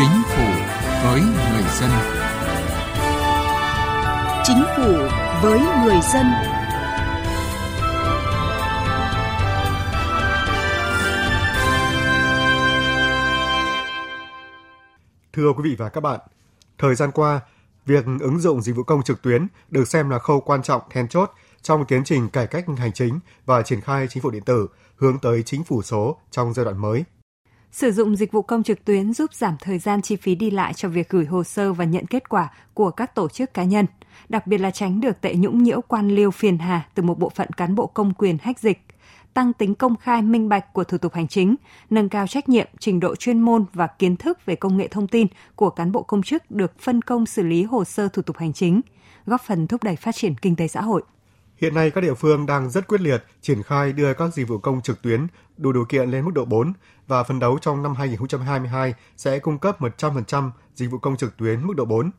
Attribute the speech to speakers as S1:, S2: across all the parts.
S1: Chính phủ với người dân.
S2: Chính phủ với người dân.
S3: Thưa quý vị và các bạn, thời gian qua, việc ứng dụng dịch vụ công trực tuyến được xem là khâu quan trọng then chốt trong tiến trình cải cách hành chính và triển khai chính phủ điện tử hướng tới chính phủ số trong giai đoạn mới.
S4: Sử dụng dịch vụ công trực tuyến giúp giảm thời gian chi phí đi lại cho việc gửi hồ sơ và nhận kết quả của các tổ chức cá nhân, đặc biệt là tránh được tệ nhũng nhiễu quan liêu phiền hà từ một bộ phận cán bộ công quyền hách dịch, tăng tính công khai minh bạch của thủ tục hành chính, nâng cao trách nhiệm, trình độ chuyên môn và kiến thức về công nghệ thông tin của cán bộ công chức được phân công xử lý hồ sơ thủ tục hành chính, góp phần thúc đẩy phát triển kinh tế xã hội.
S3: Hiện nay các địa phương đang rất quyết liệt triển khai đưa các dịch vụ công trực tuyến đủ điều kiện lên mức độ 4 và phấn đấu trong năm 2022 sẽ cung cấp 100% dịch vụ công trực tuyến mức độ 4.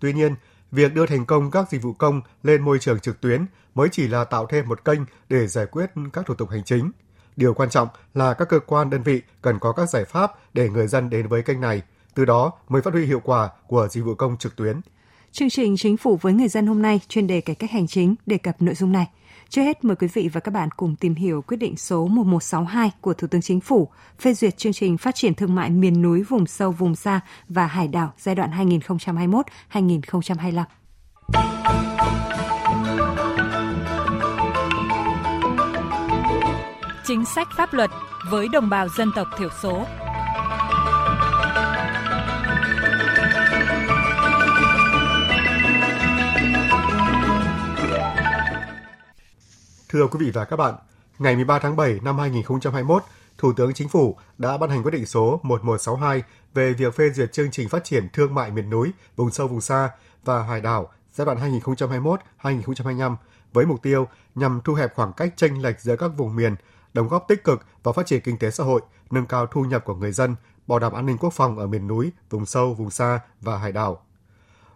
S3: Tuy nhiên, việc đưa thành công các dịch vụ công lên môi trường trực tuyến mới chỉ là tạo thêm một kênh để giải quyết các thủ tục hành chính. Điều quan trọng là các cơ quan đơn vị cần có các giải pháp để người dân đến với kênh này, từ đó mới phát huy hiệu quả của dịch vụ công trực tuyến.
S4: Chương trình Chính phủ với người dân hôm nay chuyên đề cải cách hành chính đề cập nội dung này. Trước hết mời quý vị và các bạn cùng tìm hiểu quyết định số 1162 của Thủ tướng Chính phủ phê duyệt chương trình phát triển thương mại miền núi, vùng sâu, vùng xa và hải đảo giai đoạn 2021-2025.
S5: Chính sách pháp luật với đồng bào dân tộc thiểu số
S3: Thưa quý vị và các bạn, ngày 13 tháng 7 năm 2021, Thủ tướng Chính phủ đã ban hành quyết định số 1162 về việc phê duyệt chương trình phát triển thương mại miền núi, vùng sâu vùng xa và hải đảo giai đoạn 2021-2025 với mục tiêu nhằm thu hẹp khoảng cách chênh lệch giữa các vùng miền, đóng góp tích cực vào phát triển kinh tế xã hội, nâng cao thu nhập của người dân, bảo đảm an ninh quốc phòng ở miền núi, vùng sâu, vùng xa và hải đảo.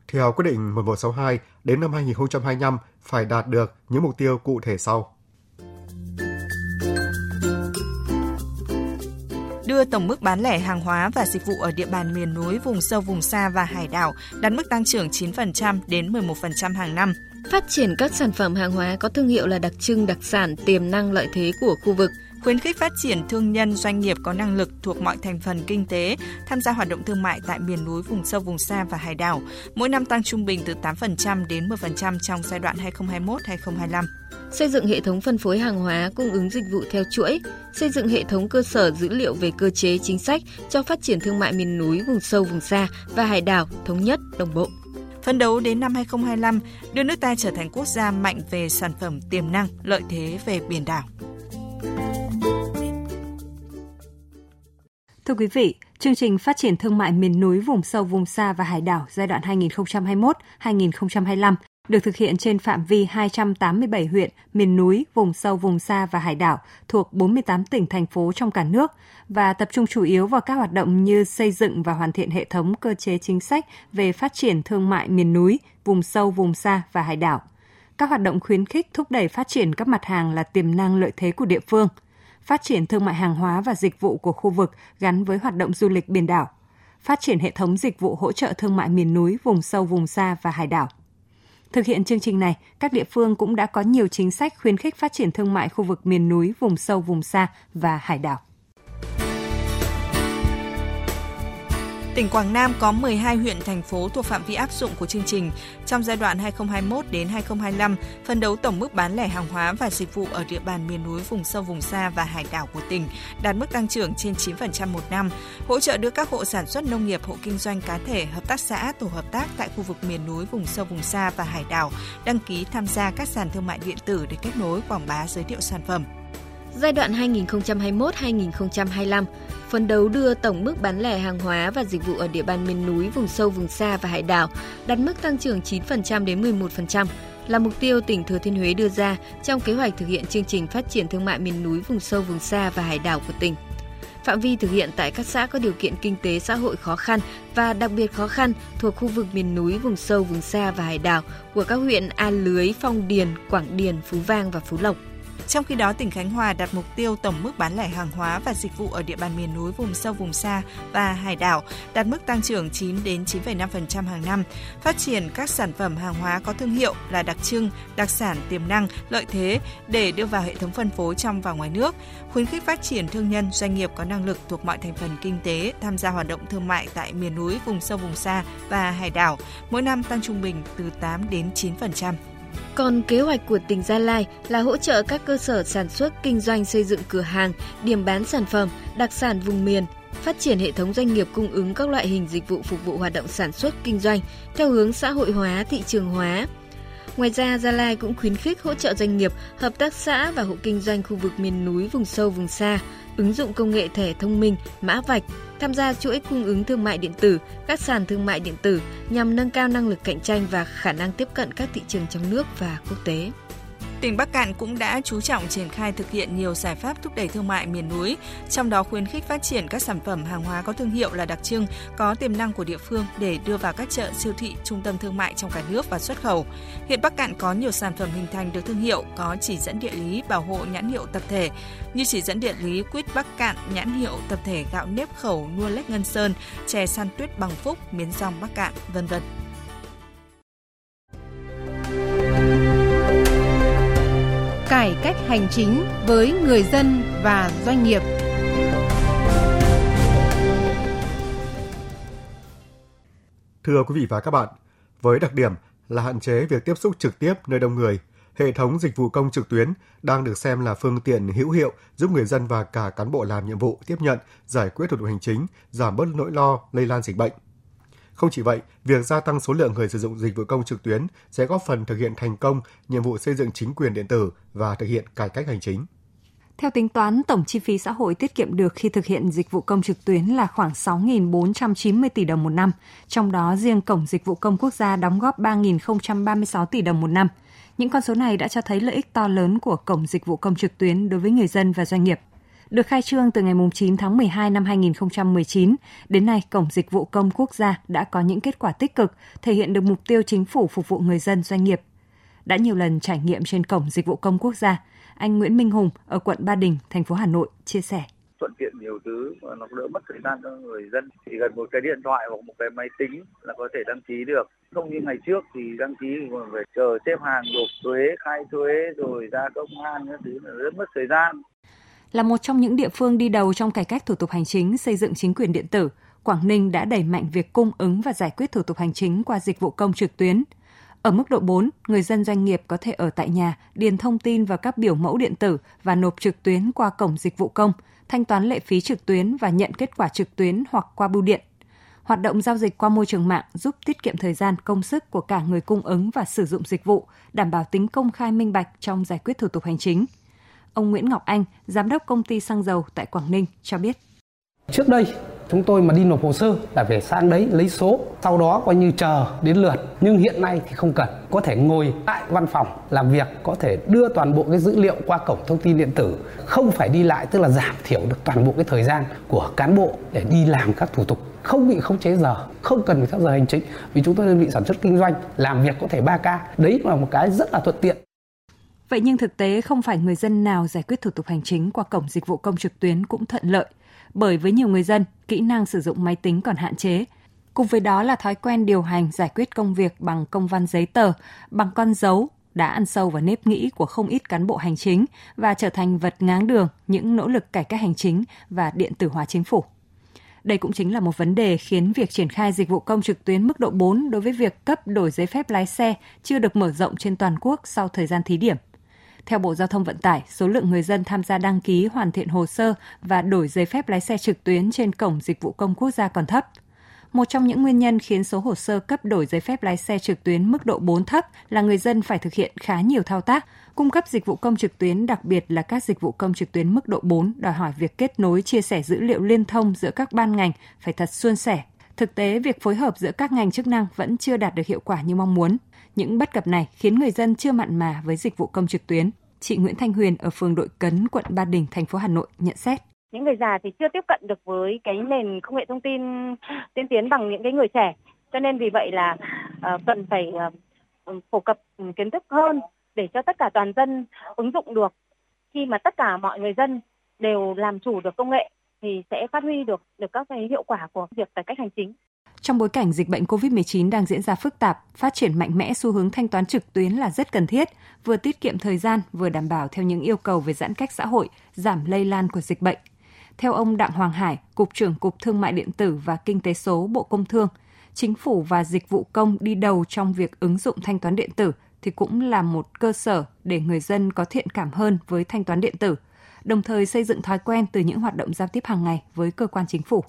S3: Theo quyết định 1162, đến năm 2025 phải đạt được những mục tiêu cụ thể sau.
S6: đưa tổng mức bán lẻ hàng hóa và dịch vụ ở địa bàn miền núi, vùng sâu, vùng xa và hải đảo đạt mức tăng trưởng 9% đến 11% hàng năm.
S7: Phát triển các sản phẩm hàng hóa có thương hiệu là đặc trưng, đặc sản, tiềm năng lợi thế của khu vực,
S6: khuyến khích phát triển thương nhân doanh nghiệp có năng lực thuộc mọi thành phần kinh tế tham gia hoạt động thương mại tại miền núi, vùng sâu, vùng xa và hải đảo, mỗi năm tăng trung bình từ 8% đến 10% trong giai đoạn 2021-2025
S7: xây dựng hệ thống phân phối hàng hóa cung ứng dịch vụ theo chuỗi, xây dựng hệ thống cơ sở dữ liệu về cơ chế chính sách cho phát triển thương mại miền núi, vùng sâu, vùng xa và hải đảo thống nhất, đồng bộ.
S6: Phấn đấu đến năm 2025, đưa nước ta trở thành quốc gia mạnh về sản phẩm tiềm năng, lợi thế về biển đảo.
S4: Thưa quý vị, chương trình phát triển thương mại miền núi, vùng sâu, vùng xa và hải đảo giai đoạn 2021-2025 được thực hiện trên phạm vi 287 huyện, miền núi, vùng sâu, vùng xa và hải đảo thuộc 48 tỉnh, thành phố trong cả nước và tập trung chủ yếu vào các hoạt động như xây dựng và hoàn thiện hệ thống cơ chế chính sách về phát triển thương mại miền núi, vùng sâu, vùng xa và hải đảo. Các hoạt động khuyến khích thúc đẩy phát triển các mặt hàng là tiềm năng lợi thế của địa phương – phát triển thương mại hàng hóa và dịch vụ của khu vực gắn với hoạt động du lịch biển đảo, phát triển hệ thống dịch vụ hỗ trợ thương mại miền núi, vùng sâu, vùng xa và hải đảo. Thực hiện chương trình này, các địa phương cũng đã có nhiều chính sách khuyến khích phát triển thương mại khu vực miền núi, vùng sâu, vùng xa và hải đảo.
S6: Tỉnh Quảng Nam có 12 huyện thành phố thuộc phạm vi áp dụng của chương trình. Trong giai đoạn 2021 đến 2025, phân đấu tổng mức bán lẻ hàng hóa và dịch vụ ở địa bàn miền núi, vùng sâu, vùng xa và hải đảo của tỉnh đạt mức tăng trưởng trên 9% một năm, hỗ trợ đưa các hộ sản xuất nông nghiệp, hộ kinh doanh cá thể, hợp tác xã, tổ hợp tác tại khu vực miền núi, vùng sâu, vùng xa và hải đảo đăng ký tham gia các sàn thương mại điện tử để kết nối quảng bá giới thiệu sản phẩm.
S7: Giai đoạn 2021-2025, phấn đấu đưa tổng mức bán lẻ hàng hóa và dịch vụ ở địa bàn miền núi, vùng sâu, vùng xa và hải đảo đạt mức tăng trưởng 9% đến 11% là mục tiêu tỉnh Thừa Thiên Huế đưa ra trong kế hoạch thực hiện chương trình phát triển thương mại miền núi, vùng sâu, vùng xa và hải đảo của tỉnh. Phạm vi thực hiện tại các xã có điều kiện kinh tế xã hội khó khăn và đặc biệt khó khăn thuộc khu vực miền núi, vùng sâu, vùng xa và hải đảo của các huyện A Lưới, Phong Điền, Quảng Điền, Phú Vang và Phú Lộc.
S6: Trong khi đó, tỉnh Khánh Hòa đặt mục tiêu tổng mức bán lẻ hàng hóa và dịch vụ ở địa bàn miền núi, vùng sâu, vùng xa và hải đảo đạt mức tăng trưởng 9 đến 9,5% hàng năm. Phát triển các sản phẩm hàng hóa có thương hiệu là đặc trưng, đặc sản tiềm năng, lợi thế để đưa vào hệ thống phân phối trong và ngoài nước, khuyến khích phát triển thương nhân, doanh nghiệp có năng lực thuộc mọi thành phần kinh tế tham gia hoạt động thương mại tại miền núi, vùng sâu, vùng xa và hải đảo, mỗi năm tăng trung bình từ 8 đến 9%.
S7: Còn kế hoạch của tỉnh Gia Lai là hỗ trợ các cơ sở sản xuất kinh doanh xây dựng cửa hàng, điểm bán sản phẩm, đặc sản vùng miền, phát triển hệ thống doanh nghiệp cung ứng các loại hình dịch vụ phục vụ hoạt động sản xuất kinh doanh theo hướng xã hội hóa, thị trường hóa. Ngoài ra, Gia Lai cũng khuyến khích hỗ trợ doanh nghiệp, hợp tác xã và hộ kinh doanh khu vực miền núi, vùng sâu, vùng xa, ứng dụng công nghệ thẻ thông minh, mã vạch, tham gia chuỗi cung ứng thương mại điện tử, các sàn thương mại điện tử nhằm nâng cao năng lực cạnh tranh và khả năng tiếp cận các thị trường trong nước và quốc tế.
S6: Tỉnh Bắc Cạn cũng đã chú trọng triển khai thực hiện nhiều giải pháp thúc đẩy thương mại miền núi, trong đó khuyến khích phát triển các sản phẩm hàng hóa có thương hiệu là đặc trưng, có tiềm năng của địa phương để đưa vào các chợ siêu thị, trung tâm thương mại trong cả nước và xuất khẩu. Hiện Bắc Cạn có nhiều sản phẩm hình thành được thương hiệu có chỉ dẫn địa lý bảo hộ nhãn hiệu tập thể như chỉ dẫn địa lý quýt Bắc Cạn, nhãn hiệu tập thể gạo nếp khẩu nua lách Ngân Sơn, chè san tuyết bằng phúc, miến rong Bắc Cạn, vân vân.
S2: Cải cách hành chính với người dân và doanh nghiệp.
S3: Thưa quý vị và các bạn, với đặc điểm là hạn chế việc tiếp xúc trực tiếp nơi đông người, hệ thống dịch vụ công trực tuyến đang được xem là phương tiện hữu hiệu giúp người dân và cả cán bộ làm nhiệm vụ tiếp nhận, giải quyết thủ tục hành chính, giảm bớt nỗi lo lây lan dịch bệnh. Không chỉ vậy, việc gia tăng số lượng người sử dụng dịch vụ công trực tuyến sẽ góp phần thực hiện thành công nhiệm vụ xây dựng chính quyền điện tử và thực hiện cải cách hành chính.
S4: Theo tính toán, tổng chi phí xã hội tiết kiệm được khi thực hiện dịch vụ công trực tuyến là khoảng 6.490 tỷ đồng một năm, trong đó riêng Cổng Dịch vụ Công Quốc gia đóng góp 3.036 tỷ đồng một năm. Những con số này đã cho thấy lợi ích to lớn của Cổng Dịch vụ Công trực tuyến đối với người dân và doanh nghiệp. Được khai trương từ ngày 9 tháng 12 năm 2019, đến nay Cổng Dịch vụ Công Quốc gia đã có những kết quả tích cực, thể hiện được mục tiêu chính phủ phục vụ người dân doanh nghiệp. Đã nhiều lần trải nghiệm trên Cổng Dịch vụ Công Quốc gia, anh Nguyễn Minh Hùng ở quận Ba Đình, thành phố Hà Nội chia sẻ.
S8: Thuận tiện nhiều thứ mà nó đỡ mất thời gian cho người dân. Chỉ cần một cái điện thoại hoặc một cái máy tính là có thể đăng ký được. Không như ngày trước thì đăng ký còn phải chờ xếp hàng nộp thuế khai thuế rồi ra công an các thứ là rất mất thời gian
S4: là một trong những địa phương đi đầu trong cải cách thủ tục hành chính xây dựng chính quyền điện tử Quảng Ninh đã đẩy mạnh việc cung ứng và giải quyết thủ tục hành chính qua dịch vụ công trực tuyến. Ở mức độ 4, người dân doanh nghiệp có thể ở tại nhà, điền thông tin vào các biểu mẫu điện tử và nộp trực tuyến qua cổng dịch vụ công, thanh toán lệ phí trực tuyến và nhận kết quả trực tuyến hoặc qua bưu điện. Hoạt động giao dịch qua môi trường mạng giúp tiết kiệm thời gian, công sức của cả người cung ứng và sử dụng dịch vụ, đảm bảo tính công khai minh bạch trong giải quyết thủ tục hành chính. Ông Nguyễn Ngọc Anh, giám đốc công ty xăng dầu tại Quảng Ninh cho biết.
S9: Trước đây, chúng tôi mà đi nộp hồ sơ là phải sang đấy lấy số, sau đó coi như chờ đến lượt. Nhưng hiện nay thì không cần, có thể ngồi tại văn phòng làm việc, có thể đưa toàn bộ cái dữ liệu qua cổng thông tin điện tử, không phải đi lại tức là giảm thiểu được toàn bộ cái thời gian của cán bộ để đi làm các thủ tục không bị khống chế giờ, không cần phải theo giờ hành chính vì chúng tôi đơn vị sản xuất kinh doanh làm việc có thể 3 k, Đấy là một cái rất là thuận tiện.
S4: Vậy nhưng thực tế không phải người dân nào giải quyết thủ tục hành chính qua cổng dịch vụ công trực tuyến cũng thuận lợi, bởi với nhiều người dân, kỹ năng sử dụng máy tính còn hạn chế. Cùng với đó là thói quen điều hành giải quyết công việc bằng công văn giấy tờ, bằng con dấu đã ăn sâu vào nếp nghĩ của không ít cán bộ hành chính và trở thành vật ngáng đường những nỗ lực cải cách hành chính và điện tử hóa chính phủ. Đây cũng chính là một vấn đề khiến việc triển khai dịch vụ công trực tuyến mức độ 4 đối với việc cấp đổi giấy phép lái xe chưa được mở rộng trên toàn quốc sau thời gian thí điểm. Theo Bộ Giao thông Vận tải, số lượng người dân tham gia đăng ký hoàn thiện hồ sơ và đổi giấy phép lái xe trực tuyến trên cổng dịch vụ công quốc gia còn thấp. Một trong những nguyên nhân khiến số hồ sơ cấp đổi giấy phép lái xe trực tuyến mức độ 4 thấp là người dân phải thực hiện khá nhiều thao tác. Cung cấp dịch vụ công trực tuyến, đặc biệt là các dịch vụ công trực tuyến mức độ 4, đòi hỏi việc kết nối chia sẻ dữ liệu liên thông giữa các ban ngành phải thật suôn sẻ. Thực tế, việc phối hợp giữa các ngành chức năng vẫn chưa đạt được hiệu quả như mong muốn. Những bất cập này khiến người dân chưa mặn mà với dịch vụ công trực tuyến. Chị Nguyễn Thanh Huyền ở phường Đội Cấn, quận Ba Đình, thành phố Hà Nội nhận xét
S10: những người già thì chưa tiếp cận được với cái nền công nghệ thông tin tiên tiến bằng những cái người trẻ cho nên vì vậy là uh, cần phải uh, phổ cập ừ, kiến thức hơn để cho tất cả toàn dân ứng dụng được khi mà tất cả mọi người dân đều làm chủ được công nghệ thì sẽ phát huy được được các cái hiệu quả của việc cải cách hành chính.
S4: Trong bối cảnh dịch bệnh COVID-19 đang diễn ra phức tạp, phát triển mạnh mẽ xu hướng thanh toán trực tuyến là rất cần thiết, vừa tiết kiệm thời gian, vừa đảm bảo theo những yêu cầu về giãn cách xã hội, giảm lây lan của dịch bệnh. Theo ông Đặng Hoàng Hải, Cục trưởng Cục Thương mại điện tử và Kinh tế số Bộ Công Thương, chính phủ và dịch vụ công đi đầu trong việc ứng dụng thanh toán điện tử thì cũng là một cơ sở để người dân có thiện cảm hơn với thanh toán điện tử, đồng thời xây dựng thói quen từ những hoạt động giao tiếp hàng ngày với cơ quan chính phủ.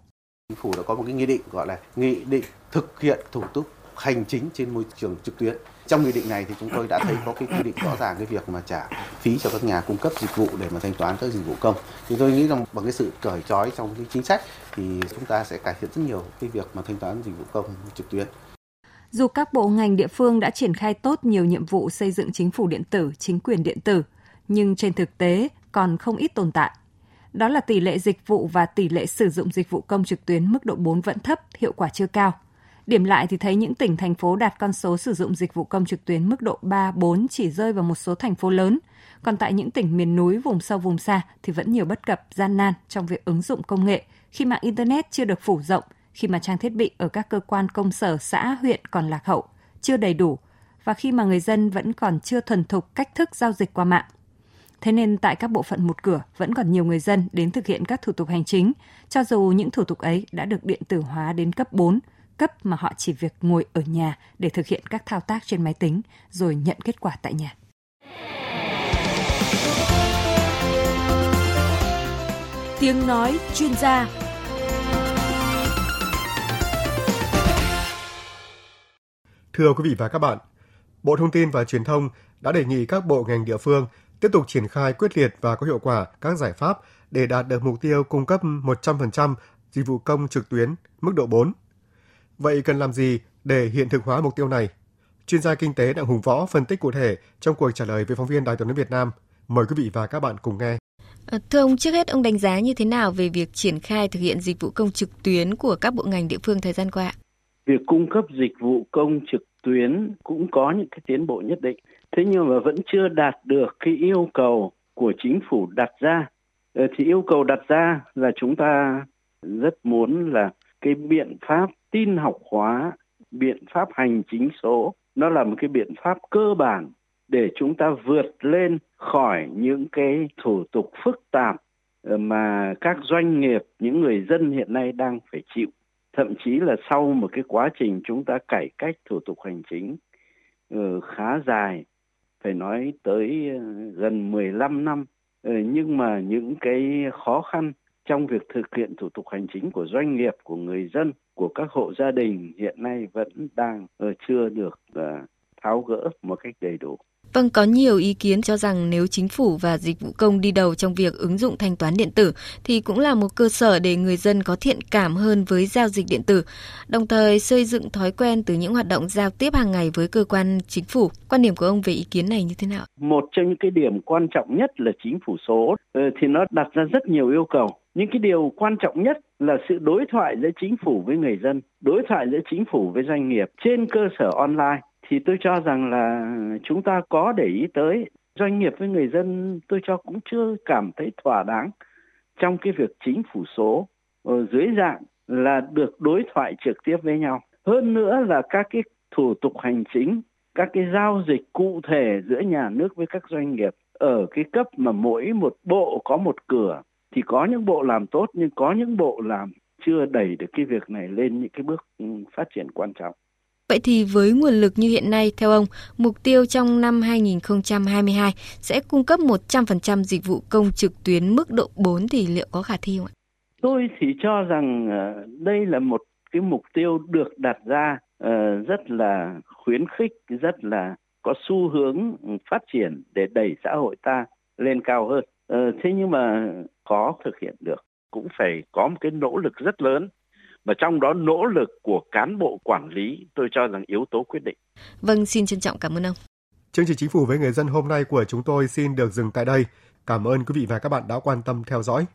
S11: Chính phủ đã có một cái nghị định gọi là nghị định thực hiện thủ tục hành chính trên môi trường trực tuyến. Trong nghị định này thì chúng tôi đã thấy có cái quy định rõ ràng cái việc mà trả phí cho các nhà cung cấp dịch vụ để mà thanh toán các dịch vụ công. Thì tôi nghĩ rằng bằng cái sự cởi trói trong cái chính sách thì chúng ta sẽ cải thiện rất nhiều cái việc mà thanh toán dịch vụ công trực tuyến.
S4: Dù các bộ ngành địa phương đã triển khai tốt nhiều nhiệm vụ xây dựng chính phủ điện tử, chính quyền điện tử, nhưng trên thực tế còn không ít tồn tại. Đó là tỷ lệ dịch vụ và tỷ lệ sử dụng dịch vụ công trực tuyến mức độ 4 vẫn thấp, hiệu quả chưa cao. Điểm lại thì thấy những tỉnh thành phố đạt con số sử dụng dịch vụ công trực tuyến mức độ 3, 4 chỉ rơi vào một số thành phố lớn. Còn tại những tỉnh miền núi, vùng sâu, vùng xa thì vẫn nhiều bất cập, gian nan trong việc ứng dụng công nghệ khi mạng Internet chưa được phủ rộng, khi mà trang thiết bị ở các cơ quan công sở, xã, huyện còn lạc hậu, chưa đầy đủ và khi mà người dân vẫn còn chưa thuần thục cách thức giao dịch qua mạng. Thế nên tại các bộ phận một cửa vẫn còn nhiều người dân đến thực hiện các thủ tục hành chính, cho dù những thủ tục ấy đã được điện tử hóa đến cấp 4, cấp mà họ chỉ việc ngồi ở nhà để thực hiện các thao tác trên máy tính rồi nhận kết quả tại nhà.
S2: Tiếng nói chuyên gia
S3: Thưa quý vị và các bạn, Bộ Thông tin và Truyền thông đã đề nghị các bộ ngành địa phương tiếp tục triển khai quyết liệt và có hiệu quả các giải pháp để đạt được mục tiêu cung cấp 100% dịch vụ công trực tuyến mức độ 4. Vậy cần làm gì để hiện thực hóa mục tiêu này? Chuyên gia kinh tế Đặng Hùng Võ phân tích cụ thể trong cuộc trả lời với phóng viên Đài tiếng nói Việt Nam. Mời quý vị và các bạn cùng nghe.
S7: À, thưa ông, trước hết ông đánh giá như thế nào về việc triển khai thực hiện dịch vụ công trực tuyến của các bộ ngành địa phương thời gian qua?
S12: Việc cung cấp dịch vụ công trực tuyến cũng có những cái tiến bộ nhất định. Thế nhưng mà vẫn chưa đạt được cái yêu cầu của chính phủ đặt ra. Ờ, thì yêu cầu đặt ra là chúng ta rất muốn là cái biện pháp tin học hóa, biện pháp hành chính số, nó là một cái biện pháp cơ bản để chúng ta vượt lên khỏi những cái thủ tục phức tạp ờ, mà các doanh nghiệp, những người dân hiện nay đang phải chịu. Thậm chí là sau một cái quá trình chúng ta cải cách thủ tục hành chính ờ, khá dài, phải nói tới ờ, gần 15 năm, ờ, nhưng mà những cái khó khăn trong việc thực hiện thủ tục hành chính của doanh nghiệp, của người dân, của các hộ gia đình hiện nay vẫn đang ờ, chưa được tháo gỡ một cách đầy đủ.
S7: Vâng, có nhiều ý kiến cho rằng nếu chính phủ và dịch vụ công đi đầu trong việc ứng dụng thanh toán điện tử thì cũng là một cơ sở để người dân có thiện cảm hơn với giao dịch điện tử, đồng thời xây dựng thói quen từ những hoạt động giao tiếp hàng ngày với cơ quan chính phủ. Quan điểm của ông về ý kiến này như thế nào?
S12: Một trong những cái điểm quan trọng nhất là chính phủ số ờ, thì nó đặt ra rất nhiều yêu cầu. Những cái điều quan trọng nhất là sự đối thoại giữa chính phủ với người dân, đối thoại giữa chính phủ với doanh nghiệp trên cơ sở online thì tôi cho rằng là chúng ta có để ý tới, doanh nghiệp với người dân tôi cho cũng chưa cảm thấy thỏa đáng trong cái việc chính phủ số ở dưới dạng là được đối thoại trực tiếp với nhau. Hơn nữa là các cái thủ tục hành chính, các cái giao dịch cụ thể giữa nhà nước với các doanh nghiệp ở cái cấp mà mỗi một bộ có một cửa thì có những bộ làm tốt nhưng có những bộ làm chưa đẩy được cái việc này lên những cái bước phát triển quan trọng.
S7: Vậy thì với nguồn lực như hiện nay, theo ông, mục tiêu trong năm 2022 sẽ cung cấp 100% dịch vụ công trực tuyến mức độ 4 thì liệu có khả thi không ạ?
S12: Tôi thì cho rằng ờ, đây là một cái mục tiêu được đặt ra ờ, rất là khuyến khích, rất là có xu hướng phát triển để đẩy xã hội ta lên cao hơn. Ờ, thế nhưng mà khó thực hiện được, cũng phải có một cái nỗ lực rất lớn và trong đó nỗ lực của cán bộ quản lý tôi cho rằng yếu tố quyết định.
S7: Vâng, xin trân trọng cảm ơn ông.
S3: Chương trình Chính phủ với người dân hôm nay của chúng tôi xin được dừng tại đây. Cảm ơn quý vị và các bạn đã quan tâm theo dõi.